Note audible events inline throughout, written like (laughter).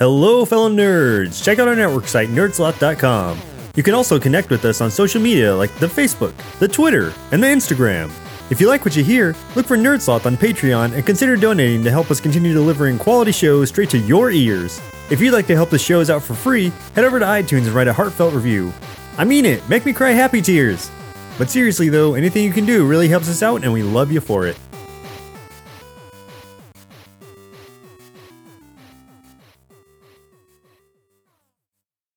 Hello, fellow nerds! Check out our network site, nerdsloth.com. You can also connect with us on social media like the Facebook, the Twitter, and the Instagram. If you like what you hear, look for Nerdsloth on Patreon and consider donating to help us continue delivering quality shows straight to your ears. If you'd like to help the shows out for free, head over to iTunes and write a heartfelt review. I mean it, make me cry happy tears! But seriously though, anything you can do really helps us out and we love you for it.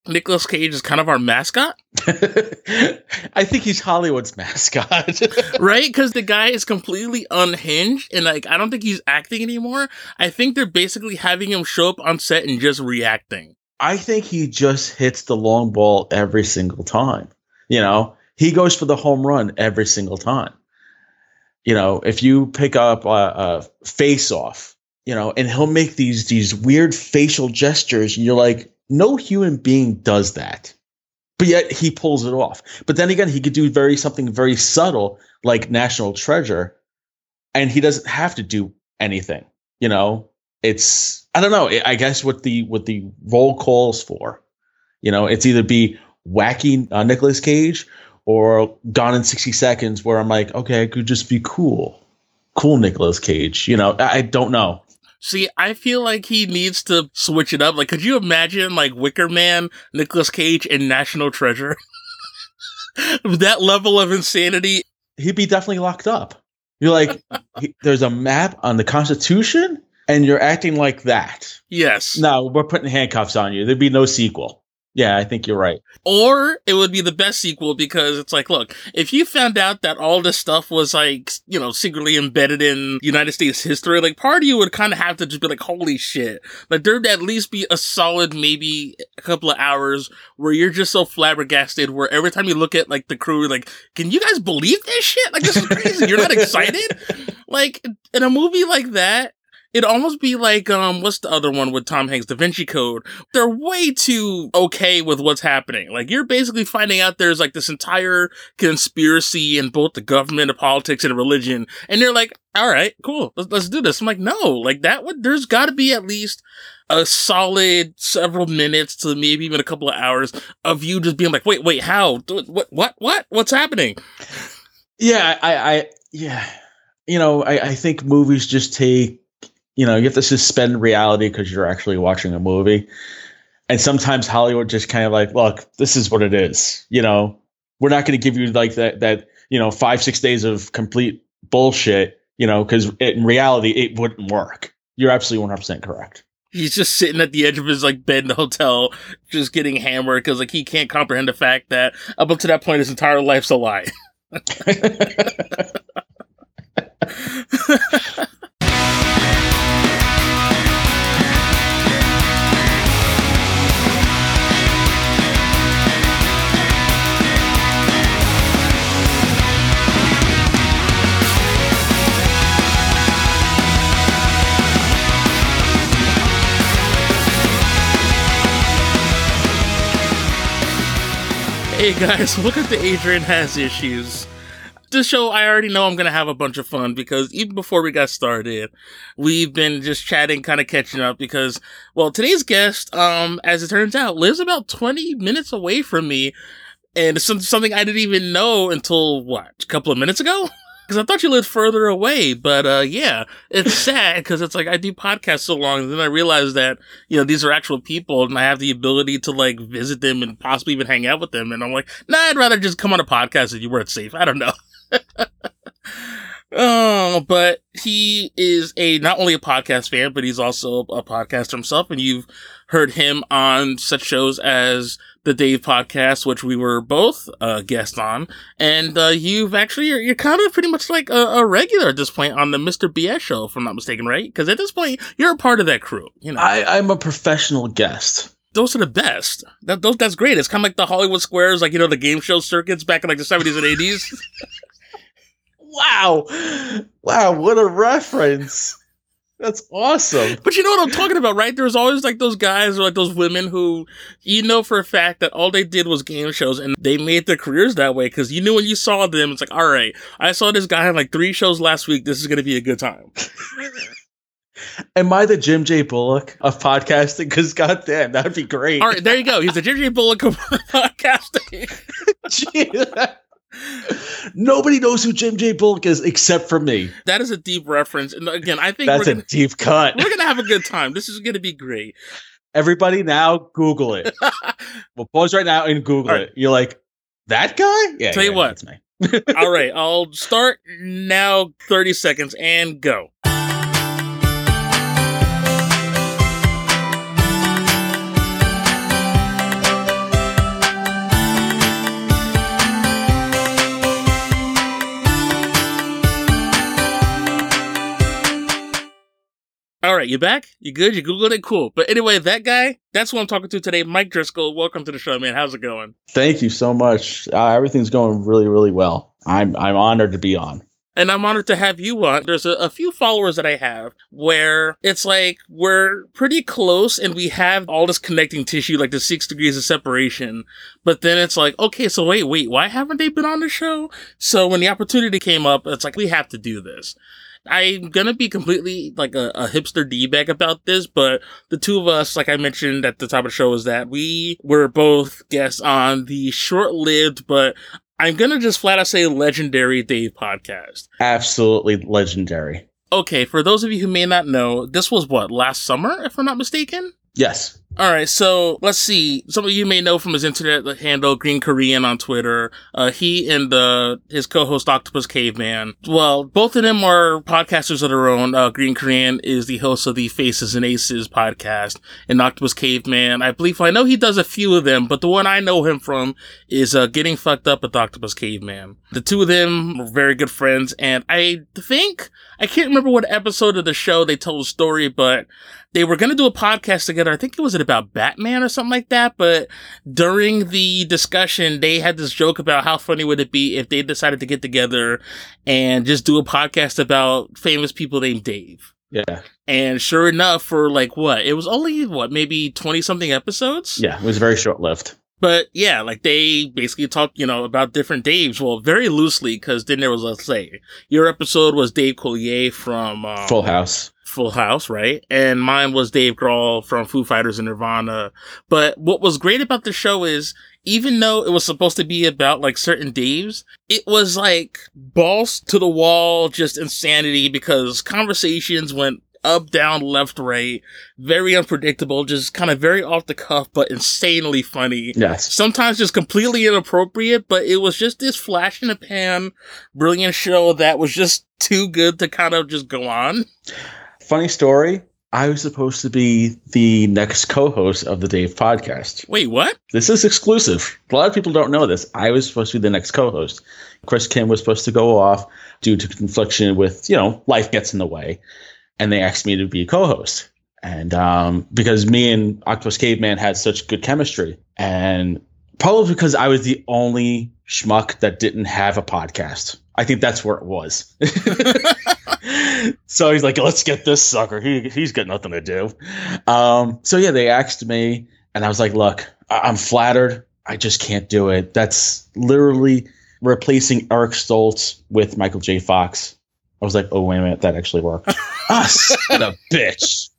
Nicolas Cage is kind of our mascot, (laughs) I think he's Hollywood's mascot. (laughs) right? Because the guy is completely unhinged and like I don't think he's acting anymore. I think they're basically having him show up on set and just reacting. I think he just hits the long ball every single time. You know, he goes for the home run every single time. You know, if you pick up a, a face off, you know, and he'll make these these weird facial gestures, and you're like, no human being does that. But yet he pulls it off. But then again, he could do very something very subtle like National Treasure, and he doesn't have to do anything. You know, it's I don't know. I guess what the what the role calls for, you know, it's either be wacky uh, Nicolas Cage or Gone in sixty seconds, where I'm like, okay, I could just be cool, cool Nicolas Cage. You know, I, I don't know. See, I feel like he needs to switch it up. Like, could you imagine like Wicker Man, Nicolas Cage, and National Treasure? (laughs) that level of insanity. He'd be definitely locked up. You're like, (laughs) he, there's a map on the Constitution, and you're acting like that. Yes. No, we're putting handcuffs on you. There'd be no sequel. Yeah, I think you're right. Or it would be the best sequel because it's like, look, if you found out that all this stuff was like, you know, secretly embedded in United States history, like part of you would kind of have to just be like, holy shit. Like there'd at least be a solid maybe a couple of hours where you're just so flabbergasted where every time you look at like the crew, like, can you guys believe this shit? Like this is crazy. you're not (laughs) excited? Like in a movie like that, It'd almost be like, um, what's the other one with Tom Hanks, Da Vinci Code? They're way too okay with what's happening. Like, you're basically finding out there's like this entire conspiracy in both the government, the politics, and religion. And they're like, all right, cool, let's, let's do this. I'm like, no, like that would, there's gotta be at least a solid several minutes to maybe even a couple of hours of you just being like, wait, wait, how? What, what, what? What's happening? Yeah, I, I, yeah. You know, I, I think movies just take you know, you have to suspend reality because you're actually watching a movie. And sometimes Hollywood just kind of like, look, this is what it is. You know, we're not going to give you like that, that, you know, five, six days of complete bullshit, you know, because in reality, it wouldn't work. You're absolutely 100% correct. He's just sitting at the edge of his like bed in the hotel, just getting hammered because like he can't comprehend the fact that up until that point, his entire life's a lie. (laughs) (laughs) (laughs) Hey guys, (laughs) welcome to Adrian Has Issues. This show, I already know I'm going to have a bunch of fun because even before we got started, we've been just chatting, kind of catching up because, well, today's guest, um, as it turns out, lives about 20 minutes away from me. And it's something I didn't even know until, what, a couple of minutes ago? (laughs) Because I thought you lived further away, but uh, yeah, it's (laughs) sad because it's like I do podcasts so long, and then I realize that you know these are actual people, and I have the ability to like visit them and possibly even hang out with them. And I'm like, nah, I'd rather just come on a podcast if you weren't safe. I don't know. Oh, (laughs) but he is a not only a podcast fan, but he's also a podcaster himself, and you've heard him on such shows as the Dave podcast, which we were both uh, guests on, and uh, you've actually you're, you're, kind of pretty much like a, a, regular at this point on the Mr. BS show, if I'm not mistaken, right? Because at this point you're a part of that crew. You know, I, I'm a professional guest those are the best. That those that's great. It's kind of like the Hollywood Squares, like you know the game show circuits back in like the seventies and eighties. (laughs) wow, wow, what a reference! That's awesome. But you know what I'm talking about, right? There's always like those guys or like those women who you know for a fact that all they did was game shows and they made their careers that way because you knew when you saw them, it's like, all right, I saw this guy in like three shows last week. This is going to be a good time. (laughs) Am I the Jim J. Bullock of podcasting? Because goddamn, that'd be great. All right, there you go. He's the Jim J. Bullock of (laughs) podcasting. (laughs) Nobody knows who Jim J. Bullock is except for me. That is a deep reference, and again, I think That's we're a gonna, deep cut. we're gonna have a good time. This is gonna be great. Everybody now Google it. (laughs) we'll pause right now and Google right. it. You're like, that guy? Yeah. Tell you yeah, what. That's me. (laughs) All right, I'll start now. Thirty seconds and go. All right, you back? You good? You googled it? Cool. But anyway, that guy, that's who I'm talking to today. Mike Driscoll. Welcome to the show, man. How's it going? Thank you so much. Uh, everything's going really, really well. I'm I'm honored to be on. And I'm honored to have you on. There's a, a few followers that I have where it's like we're pretty close and we have all this connecting tissue, like the six degrees of separation. But then it's like, okay, so wait, wait, why haven't they been on the show? So when the opportunity came up, it's like, we have to do this. I'm gonna be completely like a, a hipster D-bag about this, but the two of us, like I mentioned at the top of the show, is that we were both guests on the short-lived, but I'm gonna just flat out say legendary Dave podcast. Absolutely legendary. Okay, for those of you who may not know, this was what, last summer, if I'm not mistaken? Yes. All right, so let's see. Some of you may know from his internet handle, Green Korean on Twitter. Uh, he and uh, his co-host Octopus Caveman. Well, both of them are podcasters of their own. Uh, Green Korean is the host of the Faces and Aces podcast, and Octopus Caveman, I believe, I know he does a few of them, but the one I know him from is uh, Getting Fucked Up with Octopus Caveman. The two of them were very good friends, and I think I can't remember what episode of the show they told the story, but they were going to do a podcast together. I think it was about Batman or something like that. But during the discussion, they had this joke about how funny would it be if they decided to get together and just do a podcast about famous people named Dave. Yeah. And sure enough, for like what? It was only what, maybe 20 something episodes? Yeah. It was very short lived. But yeah, like they basically talked, you know, about different Daves. Well, very loosely, because then there was, let's say, your episode was Dave Coulier from um, Full House. Full House, right? And mine was Dave Grohl from Foo Fighters and Nirvana. But what was great about the show is, even though it was supposed to be about like certain Daves, it was like balls to the wall, just insanity because conversations went up, down, left, right, very unpredictable, just kind of very off the cuff, but insanely funny. Yes. Sometimes just completely inappropriate, but it was just this flash in the pan, brilliant show that was just too good to kind of just go on. Funny story. I was supposed to be the next co-host of the Dave podcast. Wait, what? This is exclusive. A lot of people don't know this. I was supposed to be the next co-host. Chris Kim was supposed to go off due to confliction with, you know, life gets in the way. And they asked me to be a co-host. And um, because me and Octopus Caveman had such good chemistry. And probably because I was the only schmuck that didn't have a podcast. I think that's where it was. (laughs) (laughs) so he's like, let's get this sucker. He, he's got nothing to do. Um, so yeah, they asked me, and I was like, look, I- I'm flattered. I just can't do it. That's literally replacing Eric Stoltz with Michael J. Fox. I was like, oh, wait a minute, that actually worked. (laughs) ah, son of a bitch.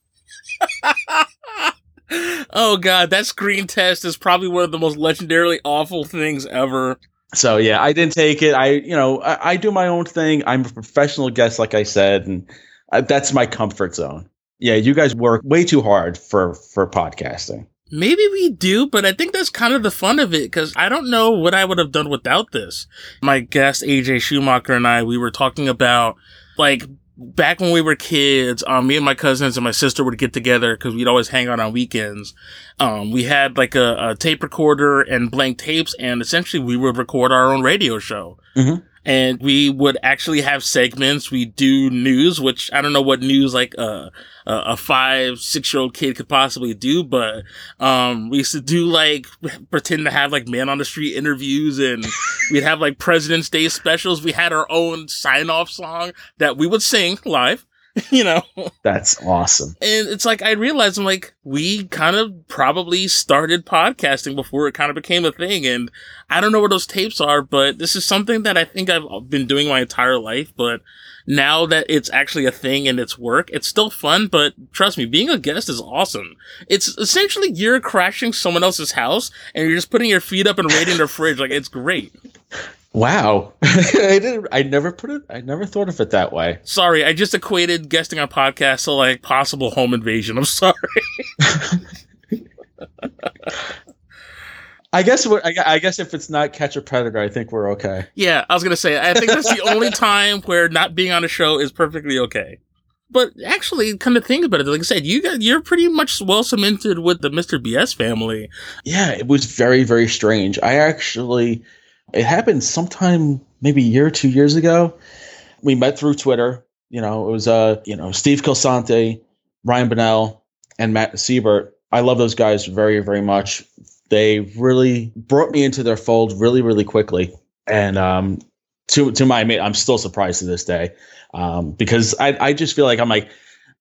(laughs) oh god, that screen test is probably one of the most legendarily awful things ever. So yeah, I didn't take it. I, you know, I, I do my own thing. I'm a professional guest, like I said, and I, that's my comfort zone. Yeah, you guys work way too hard for for podcasting. Maybe we do, but I think that's kind of the fun of it because I don't know what I would have done without this. My guest AJ Schumacher and I, we were talking about like back when we were kids, um, me and my cousins and my sister would get together because we'd always hang out on weekends. Um, we had like a, a tape recorder and blank tapes, and essentially we would record our own radio show. Mhm. And we would actually have segments. We do news, which I don't know what news like uh, a a five six year old kid could possibly do, but um, we used to do like pretend to have like man on the street interviews, and (laughs) we'd have like President's Day specials. We had our own sign off song that we would sing live. (laughs) you know? That's awesome. And it's like, I realized I'm like, we kind of probably started podcasting before it kind of became a thing. And I don't know where those tapes are, but this is something that I think I've been doing my entire life. But now that it's actually a thing and it's work, it's still fun. But trust me, being a guest is awesome. It's essentially you're crashing someone else's house and you're just putting your feet up and raiding their fridge. Like, it's great. Wow, (laughs) I didn't. I never put it. I never thought of it that way. Sorry, I just equated guesting on podcasts to like possible home invasion. I'm sorry. (laughs) I guess. We're, I, I guess if it's not catch a predator, I think we're okay. Yeah, I was gonna say. I think that's the only (laughs) time where not being on a show is perfectly okay. But actually, kind of think about it. Like I said, you got you're pretty much well cemented with the Mr. BS family. Yeah, it was very very strange. I actually it happened sometime maybe a year or two years ago. We met through Twitter. You know, it was uh, you know, Steve Kilsante, Ryan Bonnell, and Matt Siebert. I love those guys very, very much. They really brought me into their fold really, really quickly. And um, to to my I'm still surprised to this day um, because I I just feel like I'm like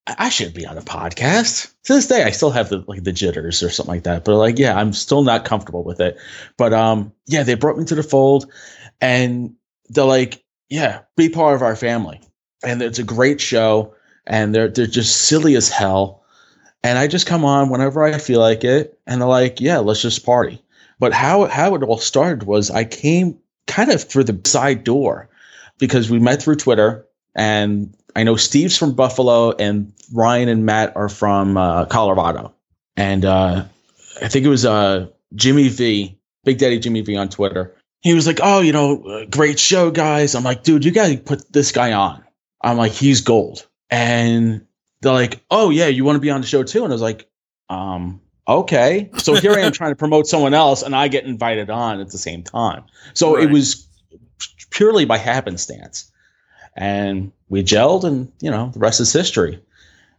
I should be on a podcast. To this day, I still have the like the jitters or something like that. But like, yeah, I'm still not comfortable with it. But um, yeah, they brought me to the fold, and they're like, yeah, be part of our family. And it's a great show, and they're they're just silly as hell. And I just come on whenever I feel like it, and they're like, yeah, let's just party. But how how it all started was I came kind of through the side door because we met through Twitter and I know Steve's from Buffalo, and Ryan and Matt are from uh, Colorado. And uh, I think it was uh, Jimmy V, Big Daddy Jimmy V on Twitter. He was like, "Oh, you know, great show, guys." I'm like, "Dude, you got to put this guy on." I'm like, "He's gold." And they're like, "Oh yeah, you want to be on the show too?" And I was like, "Um, okay." So here I am (laughs) trying to promote someone else, and I get invited on at the same time. So right. it was purely by happenstance and we gelled, and you know the rest is history.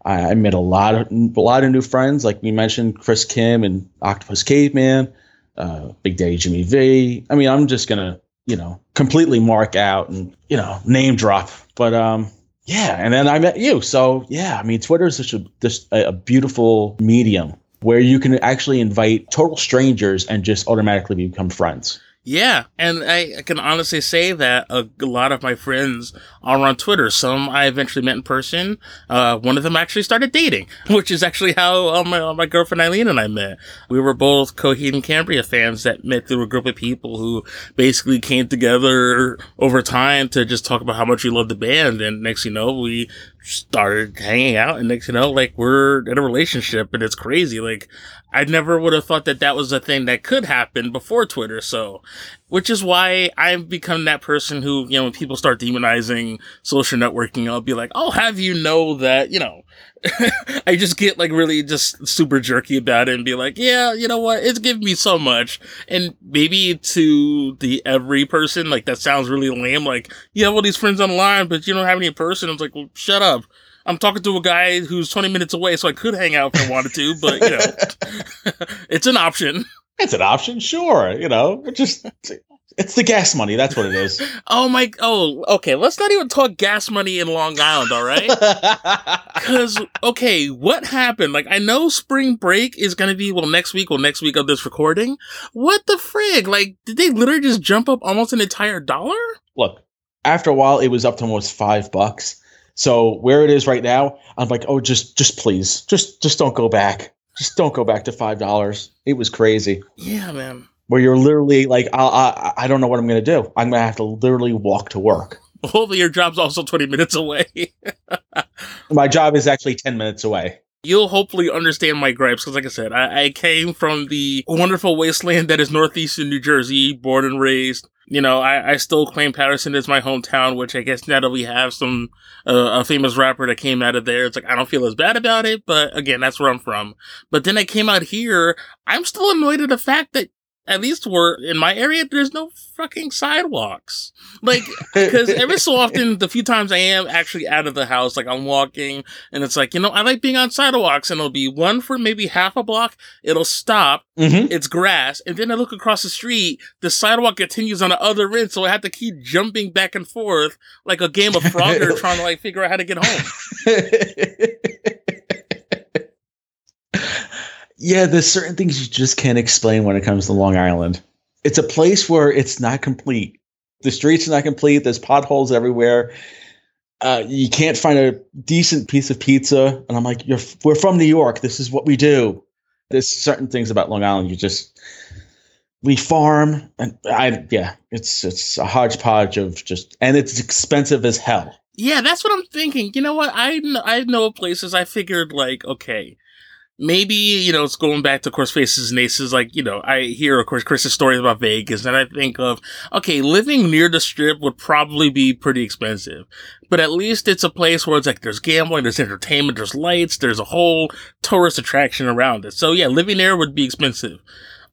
I, I made a lot of a lot of new friends, like we mentioned, Chris Kim and Octopus Caveman, uh, Big Daddy Jimmy V. I mean, I'm just gonna you know completely mark out and you know name drop, but um. Yeah, and then I met you. So yeah, I mean, Twitter is such a, just a, beautiful medium where you can actually invite total strangers and just automatically become friends. Yeah, and I, I, can honestly say that a, a, lot of my friends are on Twitter. Some I eventually met in person. Uh, one of them actually started dating, (laughs) which is actually how uh, my, my girlfriend Eileen and I met. We were both Coheed and Cambria fans that met through a group of people who basically came together over time to just talk about how much we love the band. And next you know, we started hanging out and next you know like we're in a relationship and it's crazy like i never would have thought that that was a thing that could happen before twitter so which is why i've become that person who you know when people start demonizing social networking i'll be like i'll have you know that you know (laughs) I just get like really just super jerky about it and be like, yeah, you know what? It's given me so much. And maybe to the every person, like that sounds really lame. Like, you have all these friends online, but you don't have any person. It's like, well, shut up. I'm talking to a guy who's 20 minutes away, so I could hang out if I wanted to, but you know, (laughs) it's an option. It's an option, sure. You know, just it's the gas money. That's what it is. (laughs) oh my! Oh, okay. Let's not even talk gas money in Long Island, all right? (laughs) Because okay, what happened? Like, I know spring break is gonna be well next week. Well, next week of this recording. What the frig? Like, did they literally just jump up almost an entire dollar? Look, after a while, it was up to almost five bucks. So where it is right now, I'm like, oh, just, just please, just, just don't go back. Just don't go back to five dollars. It was crazy. Yeah, man where you're literally like, I, I, I don't know what I'm going to do. I'm going to have to literally walk to work. (laughs) Hopefully, your job's also 20 minutes away. (laughs) my job is actually 10 minutes away. You'll hopefully understand my gripes because, like I said, I, I came from the wonderful wasteland that is northeastern New Jersey, born and raised. You know, I, I still claim Paterson as my hometown, which I guess now that we have some uh, a famous rapper that came out of there, it's like I don't feel as bad about it. But again, that's where I'm from. But then I came out here. I'm still annoyed at the fact that at least where in my area, there's no fucking sidewalks. Like, because every so often, the few times I am actually out of the house, like I'm walking, and it's like, you know, I like being on sidewalks, and it'll be one for maybe half a block, it'll stop, Mhm. it's grass, and then I look across the street, the sidewalk continues on the other end, so I have to keep jumping back and forth like a game of Frogger (laughs) trying to like figure out how to get home. (laughs) yeah, there's certain things you just can't explain when it comes to Long Island. It's a place where it's not complete. The streets are not complete. There's potholes everywhere. Uh, you can't find a decent piece of pizza. And I'm like, You're, we're from New York. This is what we do. There's certain things about Long Island you just we farm and I yeah, it's it's a hodgepodge of just and it's expensive as hell. Yeah, that's what I'm thinking. You know what? I kn- I know places. I figured like, okay, maybe you know it's going back to of course faces and aces. Like you know, I hear of course Chris's stories about Vegas, and I think of okay, living near the strip would probably be pretty expensive, but at least it's a place where it's like there's gambling, there's entertainment, there's lights, there's a whole tourist attraction around it. So yeah, living there would be expensive.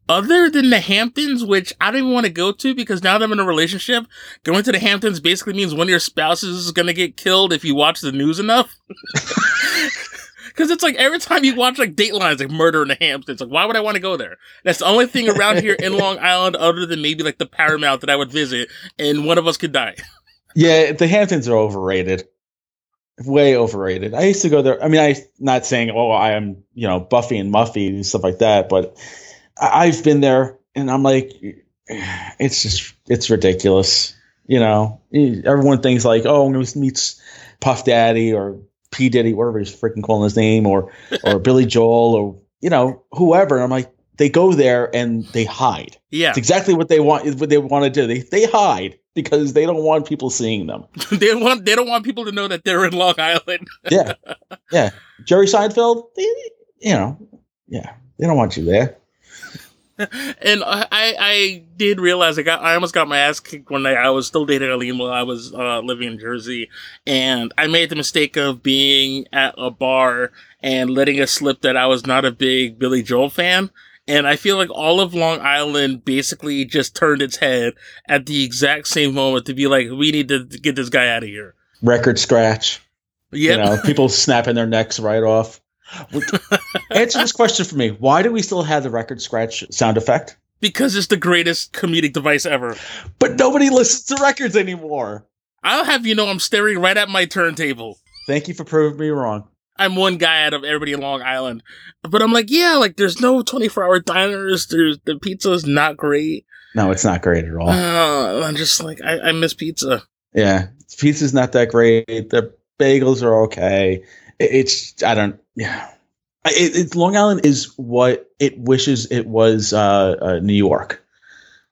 Other than the Hamptons, which I don't even want to go to because now that I'm in a relationship, going to the Hamptons basically means one of your spouses is going to get killed if you watch the news enough. (laughs) (laughs) Because it's like every time you watch like Dateline, it's like murder in the Hamptons. Like, why would I want to go there? That's the only thing around here in Long (laughs) Island, other than maybe like the Paramount that I would visit, and one of us could die. Yeah, the Hamptons are overrated. Way overrated. I used to go there. I mean, I'm not saying, oh, I am, you know, Buffy and Muffy and stuff like that, but I- I've been there and I'm like, (sighs) it's just, it's ridiculous. You know, everyone thinks like, oh, I'm going to meet Puff Daddy or P. Diddy, whatever he's freaking calling his name, or, or (laughs) Billy Joel or, you know, whoever. And I'm like, they go there and they hide. Yeah, It's exactly what they want, what they want to do. They, they hide because they don't want people seeing them. (laughs) they don't want they don't want people to know that they're in Long Island. yeah, (laughs) yeah. Jerry Seinfeld, they, you know, yeah, they don't want you there. (laughs) and I, I did realize I got I almost got my ass kicked when I, I was still dating Eileen while I was uh, living in Jersey, and I made the mistake of being at a bar and letting it slip that I was not a big Billy Joel fan. And I feel like all of Long Island basically just turned its head at the exact same moment to be like, we need to get this guy out of here. Record scratch. Yeah, You know, people (laughs) snapping their necks right off. Answer this question for me. Why do we still have the record scratch sound effect? because it's the greatest comedic device ever. But nobody listens to records anymore. I'll have you know I'm staring right at my turntable. Thank you for proving me wrong. I'm one guy out of everybody in Long Island. But I'm like, yeah, like there's no 24 hour diners. There's the pizza's not great. No, it's not great at all. Uh, I'm just like, I, I miss pizza. Yeah, pizza's not that great. The bagels are okay. It's I don't. Yeah, it, it's Long Island is what it wishes it was. Uh, uh, New York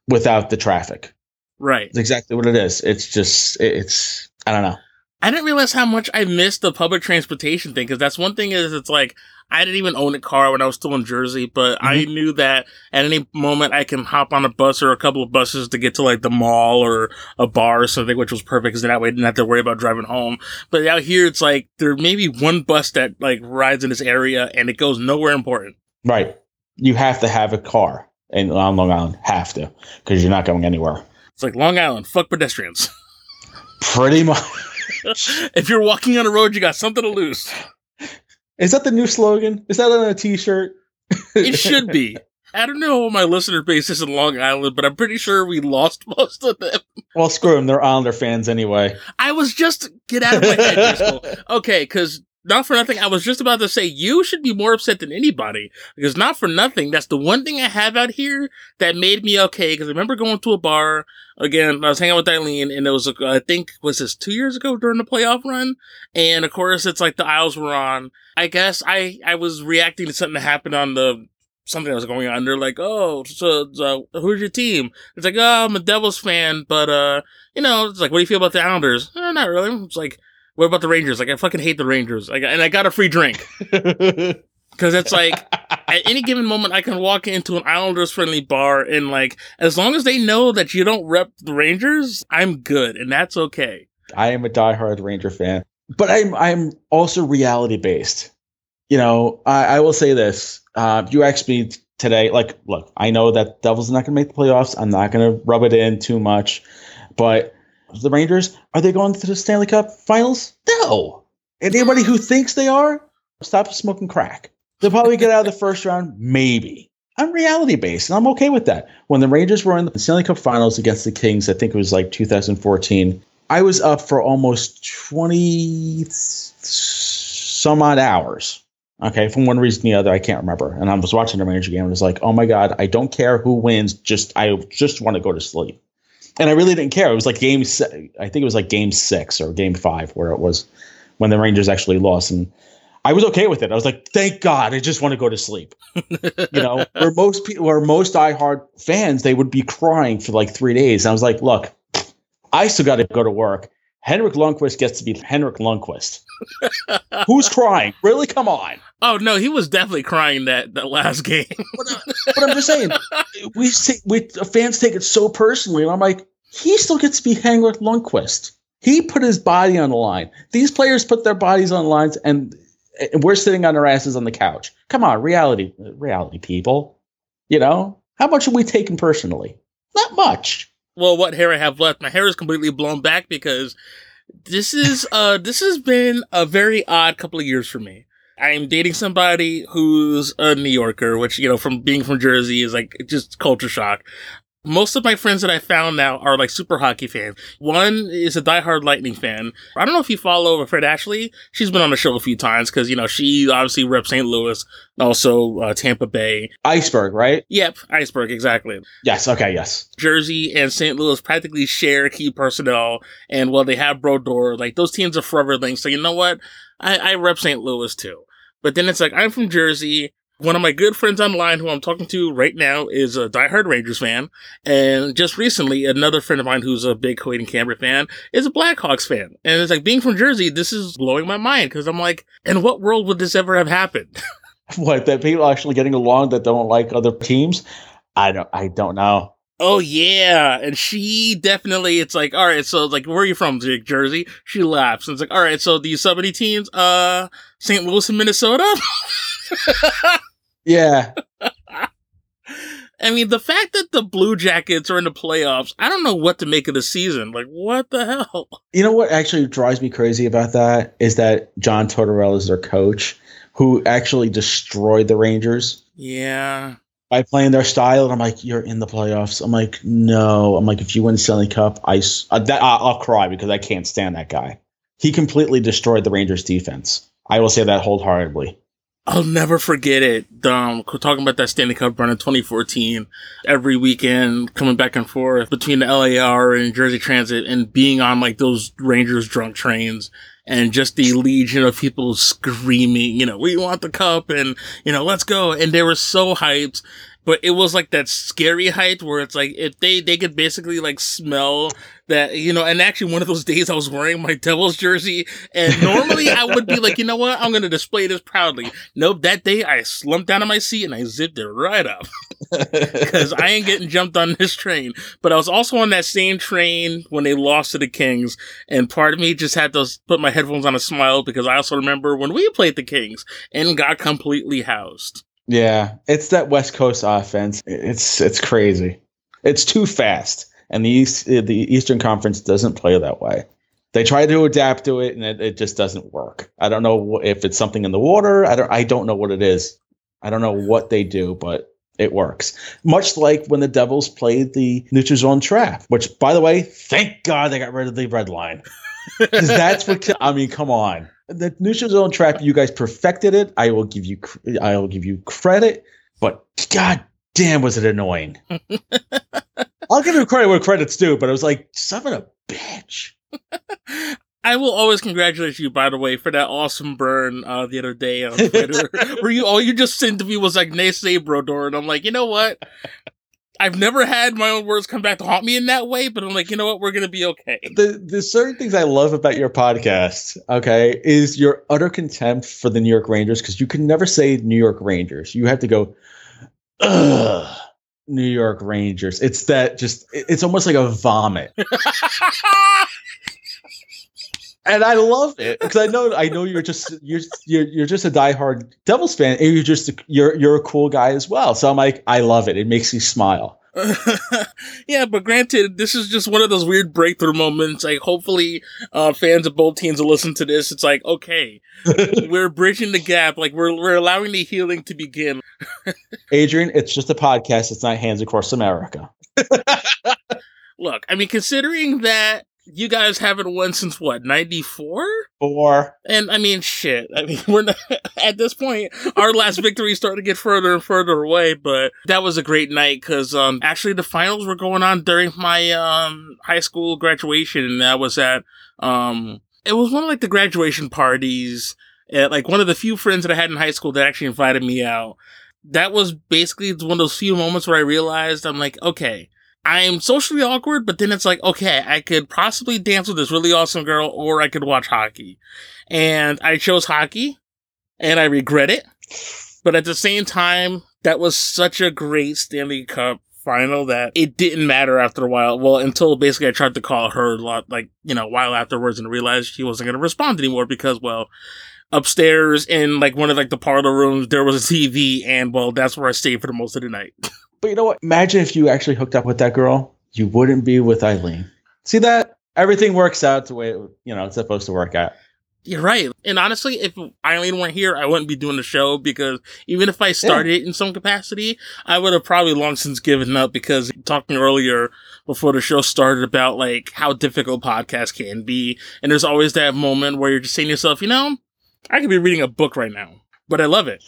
without the traffic. Right. It's exactly what it is. It's just it, it's I don't know. I didn't realize how much I missed the public transportation thing because that's one thing is it's like I didn't even own a car when I was still in Jersey, but I mm-hmm. knew that at any moment I can hop on a bus or a couple of buses to get to like the mall or a bar or something, which was perfect because then that way I didn't have to worry about driving home. But out here, it's like there may be one bus that like rides in this area and it goes nowhere important. Right, you have to have a car in on Long Island. Have to because you're not going anywhere. It's like Long Island, fuck pedestrians. Pretty much. (laughs) if you're walking on a road, you got something to lose. Is that the new slogan? Is that on a T-shirt? It should be. (laughs) I don't know what my listener base is in Long Island, but I'm pretty sure we lost (laughs) most of them. Well, screw them. They're Islander fans anyway. I was just get out of my head, (laughs) Driscoll. Okay, because not for nothing, I was just about to say you should be more upset than anybody. Because not for nothing, that's the one thing I have out here that made me okay. Because I remember going to a bar again. I was hanging out with Eileen, and it was uh, I think was this two years ago during the playoff run. And of course, it's like the Isles were on. I guess I I was reacting to something that happened on the something that was going on. They're like, oh, so, so who's your team? It's like, oh, I'm a Devils fan, but uh, you know, it's like, what do you feel about the Islanders? Eh, not really. It's like, what about the Rangers? Like, I fucking hate the Rangers. Like, and I got a free drink (laughs) because it's like at any given moment I can walk into an Islanders friendly bar and like, as long as they know that you don't rep the Rangers, I'm good, and that's okay. I am a diehard Ranger fan, but I'm I'm also reality based. You know, I, I will say this: uh, you asked me today. Like, look, I know that Devils are not going to make the playoffs. I'm not going to rub it in too much, but the Rangers are they going to the Stanley Cup Finals? No. Anybody who thinks they are, stop smoking crack. They'll probably get out of the first round, maybe. I'm reality based, and I'm okay with that. When the Rangers were in the Stanley Cup Finals against the Kings, I think it was like 2014. I was up for almost 20 some odd hours. Okay, from one reason or the other, I can't remember. And I was watching the Ranger game and was like, oh my God, I don't care who wins. Just I just want to go to sleep. And I really didn't care. It was like game I think it was like game six or game five where it was when the Rangers actually lost. And I was okay with it. I was like, thank God, I just want to go to sleep. (laughs) you know, where most people, where most diehard fans, they would be crying for like three days. And I was like, look, I still got to go to work. Henrik Lundqvist gets to be Henrik Lundqvist. (laughs) Who's crying? Really? Come on. Oh no, he was definitely crying that that last (laughs) game. but, uh, but, I'm just saying, we see, we fans take it so personally, and I'm like, he still gets to be Henrik Lundqvist. He put his body on the line. These players put their bodies on the lines, and, and we're sitting on our asses on the couch. Come on, reality, reality people. You know, how much are we taking personally? Not much well, what hair I have left. My hair is completely blown back because this is uh this has been a very odd couple of years for me. I am dating somebody who's a New Yorker, which, you know, from being from Jersey is like just culture shock. Most of my friends that I found now are like super hockey fans. One is a diehard Lightning fan. I don't know if you follow Fred Ashley. She's been on the show a few times because, you know, she obviously reps St. Louis, also uh, Tampa Bay. Iceberg, right? Yep, Iceberg, exactly. Yes, okay, yes. Jersey and St. Louis practically share key personnel. And while they have Brodeur, like those teams are forever linked. So you know what? I, I rep St. Louis too. But then it's like, I'm from Jersey. One of my good friends online who I'm talking to right now is a diehard Rangers fan. And just recently, another friend of mine who's a big Coheed and Cambria fan is a Blackhawks fan. And it's like being from Jersey, this is blowing my mind because I'm like, in what world would this ever have happened? (laughs) what, that people actually getting along that don't like other teams? I don't, I don't know. Oh yeah, and she definitely. It's like, all right, so like, where are you from, Jersey? She laughs, and it's like, all right, so these sub teams, uh, St. Louis and Minnesota. (laughs) Yeah. (laughs) I mean, the fact that the Blue Jackets are in the playoffs, I don't know what to make of the season. Like, what the hell? (laughs) You know what actually drives me crazy about that is that John Tortorella is their coach, who actually destroyed the Rangers. Yeah. By playing their style, and I'm like, you're in the playoffs. I'm like, no. I'm like, if you win Stanley Cup, I, uh, that, I'll cry because I can't stand that guy. He completely destroyed the Rangers defense. I will say that wholeheartedly. I'll never forget it. Um, talking about that Stanley Cup run in 2014, every weekend coming back and forth between the LIRR and Jersey Transit and being on like those Rangers drunk trains and just the legion of people screaming, you know, we want the cup and, you know, let's go. And they were so hyped but it was like that scary height where it's like if they they could basically like smell that you know and actually one of those (laughs) days i was wearing my devils jersey and normally i would be like you know what? I'm gonna display this proudly. Nope that day i slumped down on my seat and i zipped it right up (laughs) because i ain't getting jumped on this train. But i was also on that same train when they lost to the kings and part of me just had to put my headphones on a smile because i also remember when we played the kings and got completely housed yeah, it's that West Coast offense. It's it's crazy. It's too fast, and the East uh, the Eastern Conference doesn't play that way. They try to adapt to it, and it, it just doesn't work. I don't know if it's something in the water. I don't. I don't know what it is. I don't know what they do, but it works. Much like when the Devils played the neutral zone trap, which, by the way, thank God they got rid of the red line. (laughs) Because that's what I mean. Come on the neutral zone trap, you guys perfected it. I will give you, I will give you credit. But god damn, was it annoying? (laughs) I'll give you credit where credit's due, but I was like, son of a bitch. (laughs) I will always congratulate you, by the way, for that awesome burn uh, the other day on (laughs) Twitter, where you all you just sent to me was like "Naysay Brodeur," and I'm like, you know what? I've never had my own words come back to haunt me in that way, but I'm like, you know what? We're gonna be okay. The the certain things I love about your podcast, okay, is your utter contempt for the New York Rangers because you can never say New York Rangers. You have to go, ugh, New York Rangers. It's that just. It's almost like a vomit. (laughs) and I love it because I know I know you're just you're you're you're just a diehard Devils fan, and you're just a, you're you're a cool guy as well. So I'm like, I love it. It makes me smile. (laughs) yeah, but granted, this is just one of those weird breakthrough moments. Like, hopefully, uh, fans of both teams will listen to this. It's like, okay, (laughs) we're bridging the gap. Like, we're we're allowing the healing to begin. (laughs) Adrian, it's just a podcast. It's not Hands Across America. Look, I mean, considering that you guys haven't won since what 94 four. And i mean shit. I mean (laughs) we're not at this point our last victory starting to get further and further away but that was a great night because um actually the finals were going on during my um high school graduation and that was at um it was one of like the graduation parties at like one of the few friends that i had in high school that actually invited me out. That was basically one of those few moments where i realized i'm like okay I'm socially awkward, but then it's like, okay, I could possibly dance with this really awesome girl or I could watch hockey. And I chose hockey and I regret it. But at the same time, that was such a great Stanley Cup final that it didn't matter after a while. Well, until basically I tried to call her a lot, like, you know, a while afterwards and realized she wasn't going to respond anymore because, well, upstairs in like one of like the parlor rooms, there was a TV and well, that's where I stayed for the most of the night. (laughs) But you know what? Imagine if you actually hooked up with that girl, you wouldn't be with Eileen. See that? Everything works out the way you know it's supposed to work out. You're right. And honestly, if Eileen weren't here, I wouldn't be doing the show because even if I started yeah. it in some capacity, I would have probably long since given up because talking earlier before the show started about like how difficult podcasts can be. And there's always that moment where you're just saying to yourself, you know, I could be reading a book right now, but I love it.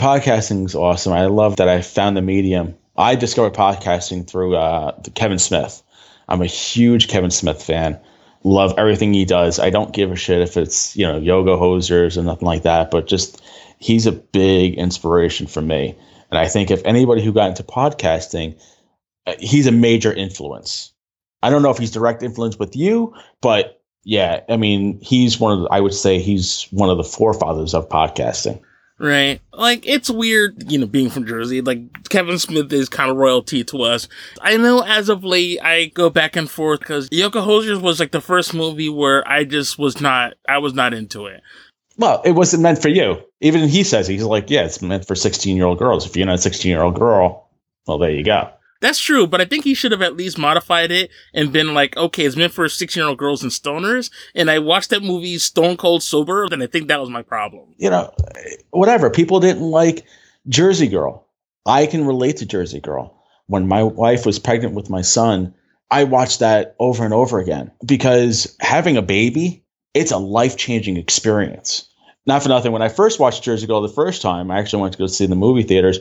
Podcasting is awesome. I love that I found the medium I discovered podcasting through uh, Kevin Smith. I'm a huge Kevin Smith fan. Love everything he does. I don't give a shit if it's you know yoga hosers or nothing like that, but just he's a big inspiration for me. And I think if anybody who got into podcasting, uh, he's a major influence. I don't know if he's direct influence with you, but yeah, I mean, he's one of the, I would say he's one of the forefathers of podcasting. Right. Like, it's weird, you know, being from Jersey. Like, Kevin Smith is kind of royalty to us. I know as of late, I go back and forth because Yoga Hosers was like the first movie where I just was not, I was not into it. Well, it wasn't meant for you. Even he says, he's like, yeah, it's meant for 16 year old girls. If you're not a 16 year old girl, well, there you go. That's true, but I think he should have at least modified it and been like, okay, it's meant for 16 year old girls and stoners. And I watched that movie Stone Cold Sober, and I think that was my problem. You know, whatever. People didn't like Jersey Girl. I can relate to Jersey Girl. When my wife was pregnant with my son, I watched that over and over again because having a baby, it's a life changing experience. Not for nothing. When I first watched Jersey Girl the first time, I actually went to go see the movie theaters.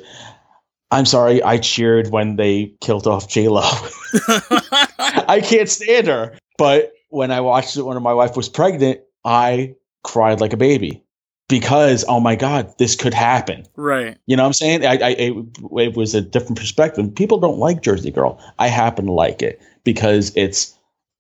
I'm sorry, I cheered when they killed off J Lo. (laughs) I can't stand her. But when I watched it when my wife was pregnant, I cried like a baby because oh my god, this could happen. Right. You know what I'm saying? I, I it, it was a different perspective. People don't like Jersey Girl. I happen to like it because it's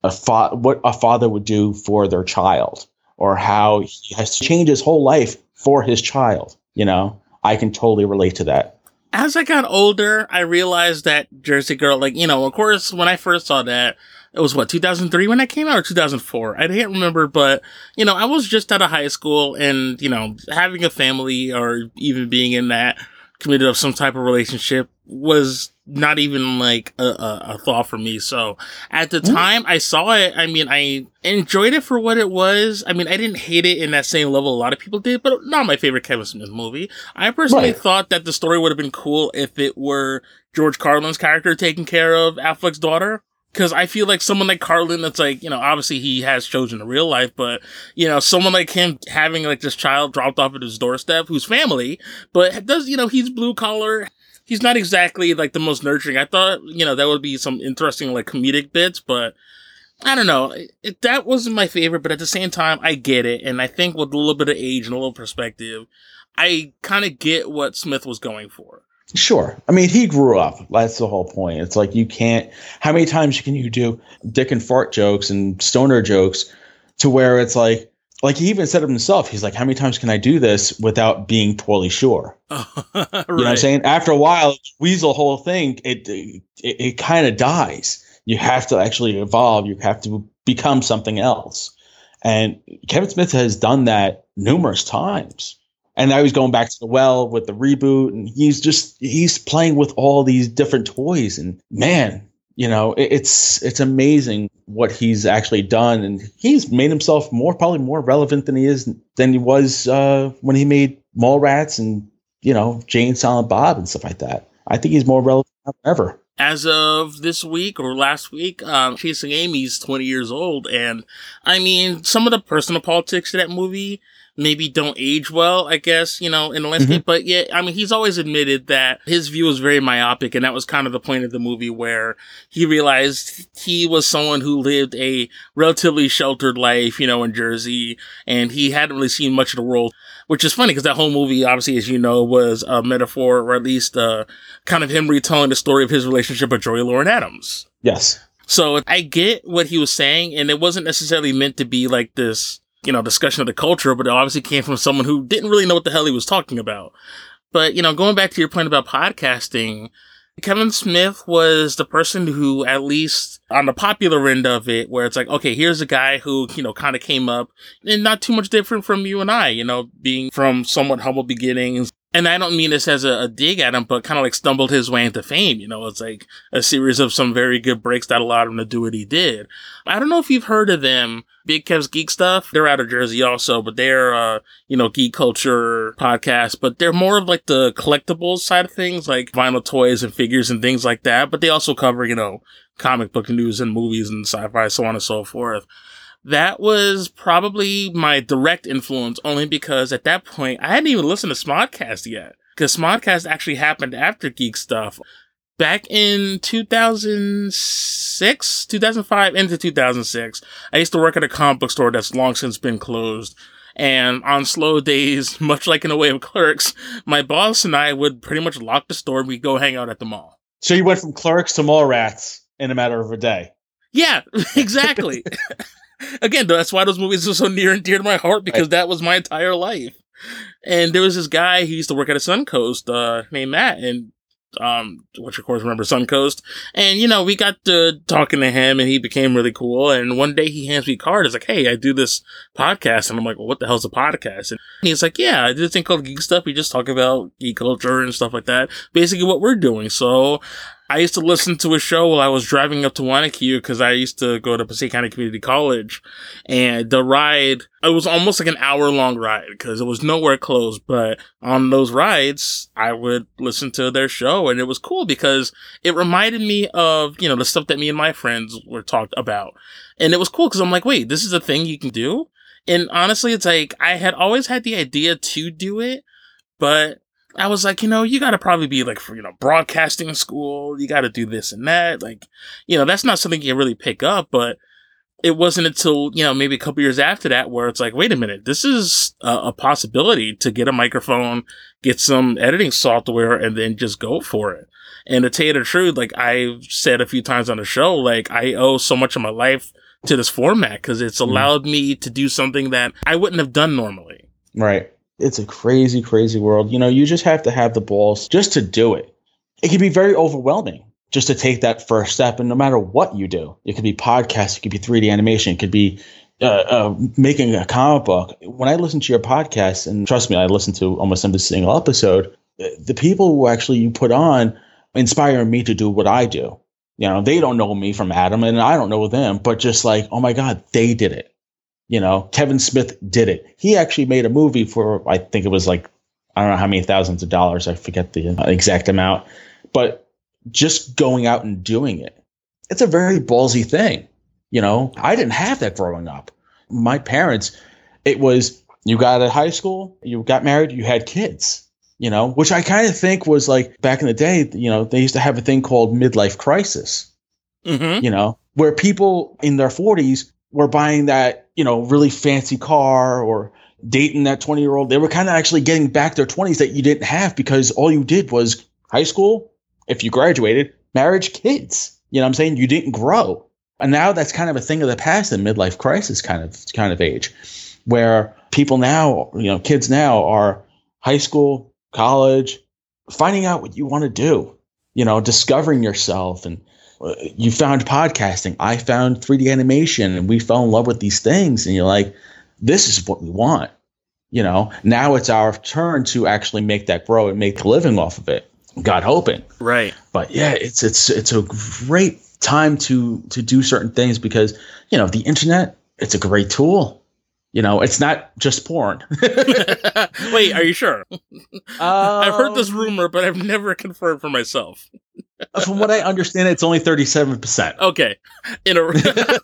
a fa- what a father would do for their child or how he has to change his whole life for his child. You know, I can totally relate to that as I got older, I realized that Jersey Girl, like, you know, of course, when I first saw that, it was what, 2003 when that came out or 2004? I can't remember, but, you know, I was just out of high school and, you know, having a family or even being in that committed of some type of relationship was not even like a, a, a, thought for me. So at the mm-hmm. time I saw it, I mean, I enjoyed it for what it was. I mean, I didn't hate it in that same level a lot of people did, but not my favorite Kevin Smith movie. I personally right. thought that the story would have been cool if it were George Carlin's character taking care of Affleck's daughter. Cause I feel like someone like Carlin, that's like, you know, obviously he has children in real life, but, you know, someone like him having like this child dropped off at his doorstep who's family, but does, you know, he's blue collar, he's not exactly like the most nurturing. I thought, you know, that would be some interesting like comedic bits, but I don't know. It, that wasn't my favorite, but at the same time, I get it. And I think with a little bit of age and a little perspective, I kind of get what Smith was going for. Sure. I mean, he grew up. That's the whole point. It's like you can't. How many times can you do dick and fart jokes and stoner jokes to where it's like, like he even said it himself. He's like, how many times can I do this without being totally sure? (laughs) right. You know what I'm saying? After a while, weasel whole thing, it it, it kind of dies. You have to actually evolve. You have to become something else. And Kevin Smith has done that numerous times. And now he's going back to the well with the reboot, and he's just he's playing with all these different toys. And man, you know, it, it's it's amazing what he's actually done, and he's made himself more probably more relevant than he is than he was uh, when he made Mallrats and you know Jay and Silent Bob and stuff like that. I think he's more relevant than ever as of this week or last week, um, Chasing Amy's 20 years old. And I mean, some of the personal politics of that movie maybe don't age well, I guess, you know, in the landscape. Mm-hmm. But yeah, I mean, he's always admitted that his view was very myopic. And that was kind of the point of the movie where he realized he was someone who lived a relatively sheltered life, you know, in Jersey. And he hadn't really seen much of the world, which is funny because that whole movie, obviously, as you know, was a metaphor or at least uh, kind of him retelling the story of his relationship with Joy Lauren Adams. Yes. So I get what he was saying, and it wasn't necessarily meant to be like this you know, discussion of the culture, but it obviously came from someone who didn't really know what the hell he was talking about. But, you know, going back to your point about podcasting, Kevin Smith was the person who, at least on the popular end of it, where it's like, okay, here's a guy who, you know, kind of came up and not too much different from you and I, you know, being from somewhat humble beginnings, and I don't mean this as a, a dig at him, but kind of like stumbled his way into fame. You know, it's like a series of some very good breaks that allowed him to do what he did. I don't know if you've heard of them, Big Kev's Geek Stuff. They're out of Jersey also, but they're, uh, you know, geek culture podcast, but they're more of like the collectibles side of things, like vinyl toys and figures and things like that. But they also cover, you know, comic book news and movies and sci-fi, so on and so forth that was probably my direct influence only because at that point I hadn't even listened to Smodcast yet. Because Smodcast actually happened after Geek Stuff. Back in 2006, 2005 into 2006, I used to work at a comic book store that's long since been closed. And on slow days, (laughs) much like in a way of clerks, my boss and I would pretty much lock the store and we'd go hang out at the mall. So you went from clerks to mall rats in a matter of a day. Yeah, (laughs) exactly. (laughs) Again, that's why those movies are so near and dear to my heart because right. that was my entire life. And there was this guy who used to work at a Suncoast uh, named Matt, and um, which of course remember Suncoast. And you know, we got to talking to him, and he became really cool. And one day he hands me a card. He's like, "Hey, I do this podcast," and I'm like, "Well, what the hell's a podcast?" And he's like, "Yeah, I do this thing called Geek Stuff. We just talk about geek culture and stuff like that. Basically, what we're doing." So I used to listen to a show while I was driving up to Wanaque because I used to go to Passaic County Community College. And the ride, it was almost like an hour long ride because it was nowhere close. But on those rides, I would listen to their show and it was cool because it reminded me of, you know, the stuff that me and my friends were talked about. And it was cool because I'm like, wait, this is a thing you can do? And honestly, it's like, I had always had the idea to do it, but I was like, you know, you got to probably be like for, you know, broadcasting school. You got to do this and that. Like, you know, that's not something you can really pick up, but it wasn't until, you know, maybe a couple years after that where it's like, wait a minute, this is a, a possibility to get a microphone, get some editing software and then just go for it. And to tell you the truth, like I've said a few times on the show, like I owe so much of my life to this format because it's mm. allowed mm. me to do something that I wouldn't have done normally. Right. It's a crazy, crazy world. You know, you just have to have the balls just to do it. It can be very overwhelming just to take that first step. And no matter what you do, it could be podcast, it could be 3D animation, it could be uh, uh, making a comic book. When I listen to your podcast, and trust me, I listen to almost every single episode, the people who actually you put on inspire me to do what I do. You know, they don't know me from Adam, and I don't know them, but just like, oh my God, they did it. You know, Kevin Smith did it. He actually made a movie for, I think it was like, I don't know how many thousands of dollars. I forget the exact amount, but just going out and doing it. It's a very ballsy thing. You know, I didn't have that growing up. My parents, it was you got out of high school, you got married, you had kids, you know, which I kind of think was like back in the day, you know, they used to have a thing called midlife crisis, mm-hmm. you know, where people in their 40s were buying that, you know, really fancy car or dating that 20 year old. They were kind of actually getting back their 20s that you didn't have because all you did was high school, if you graduated, marriage, kids. You know what I'm saying? You didn't grow. And now that's kind of a thing of the past in midlife crisis kind of kind of age where people now, you know, kids now are high school, college, finding out what you want to do, you know, discovering yourself and Uh, you found podcasting. I found 3D animation, and we fell in love with these things. And you're like, this is what we want. You know, now it's our turn to actually make that grow and make a living off of it. God hoping. Right. But yeah, it's it's it's a great time to to do certain things because you know the internet. It's a great tool. You know, it's not just porn. (laughs) (laughs) Wait, are you sure? Um, I've heard this rumor, but I've never confirmed for myself. From what I understand, it's only thirty-seven percent. Okay, in a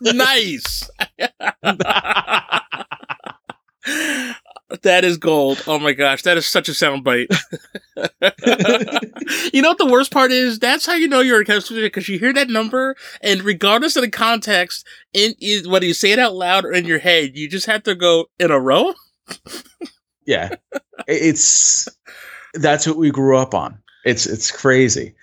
(laughs) nice. That is gold. Oh my gosh, that is such a soundbite. (laughs) you know what the worst part is? That's how you know you're a customer because you hear that number, and regardless of the context, in, in whether you say it out loud or in your head, you just have to go in a row. (laughs) Yeah, it's that's what we grew up on. It's it's crazy.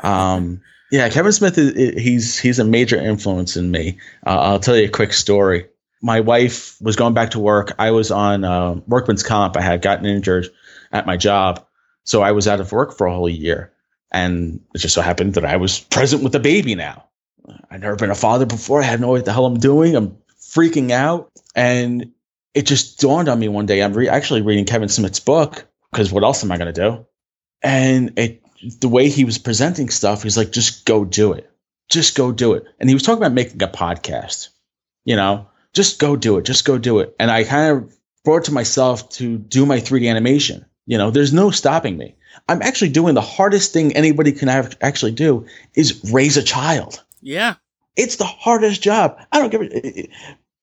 Um, yeah, Kevin Smith is he's he's a major influence in me. Uh, I'll tell you a quick story. My wife was going back to work. I was on uh, workman's comp. I had gotten injured at my job, so I was out of work for a whole year. And it just so happened that I was present with a baby now. I'd never been a father before. I had no idea what the hell I'm doing. I'm freaking out, and it just dawned on me one day. I'm re- actually reading Kevin Smith's book because what else am I going to do? And it the way he was presenting stuff, he's like, just go do it. Just go do it. And he was talking about making a podcast, you know, just go do it. Just go do it. And I kind of brought to myself to do my 3D animation. You know, there's no stopping me. I'm actually doing the hardest thing anybody can have, actually do is raise a child. Yeah. It's the hardest job. I don't give it.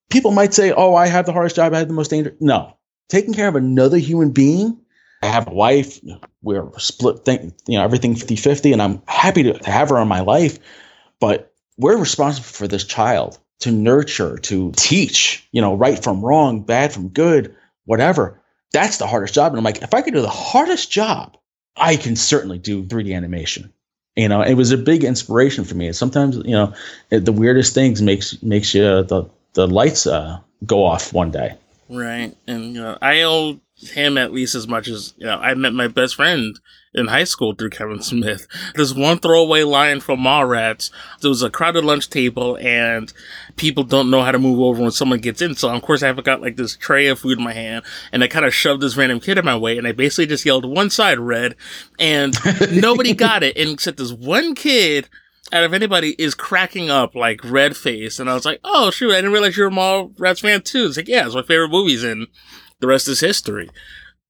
People might say, oh, I have the hardest job. I have the most dangerous. No. Taking care of another human being I have a wife. We're split, thing, you know, everything 50 50, and I'm happy to, to have her in my life. But we're responsible for this child to nurture, to teach, you know, right from wrong, bad from good, whatever. That's the hardest job. And I'm like, if I could do the hardest job, I can certainly do 3D animation. You know, it was a big inspiration for me. Sometimes, you know, the weirdest things makes makes you uh, the the lights uh, go off one day. Right, and know, I owe him at least as much as you know I met my best friend in high school through Kevin Smith. (laughs) There's one throwaway line from Mallrats. There was a crowded lunch table and people don't know how to move over when someone gets in. So of course I've got like this tray of food in my hand and I kind of shoved this random kid in my way and I basically just yelled one side red and (laughs) nobody got it and except this one kid out of anybody is cracking up like red face and I was like, oh shoot, I didn't realize you're a Mallrats fan too. It's like, yeah, it's my favorite movies and the rest is history.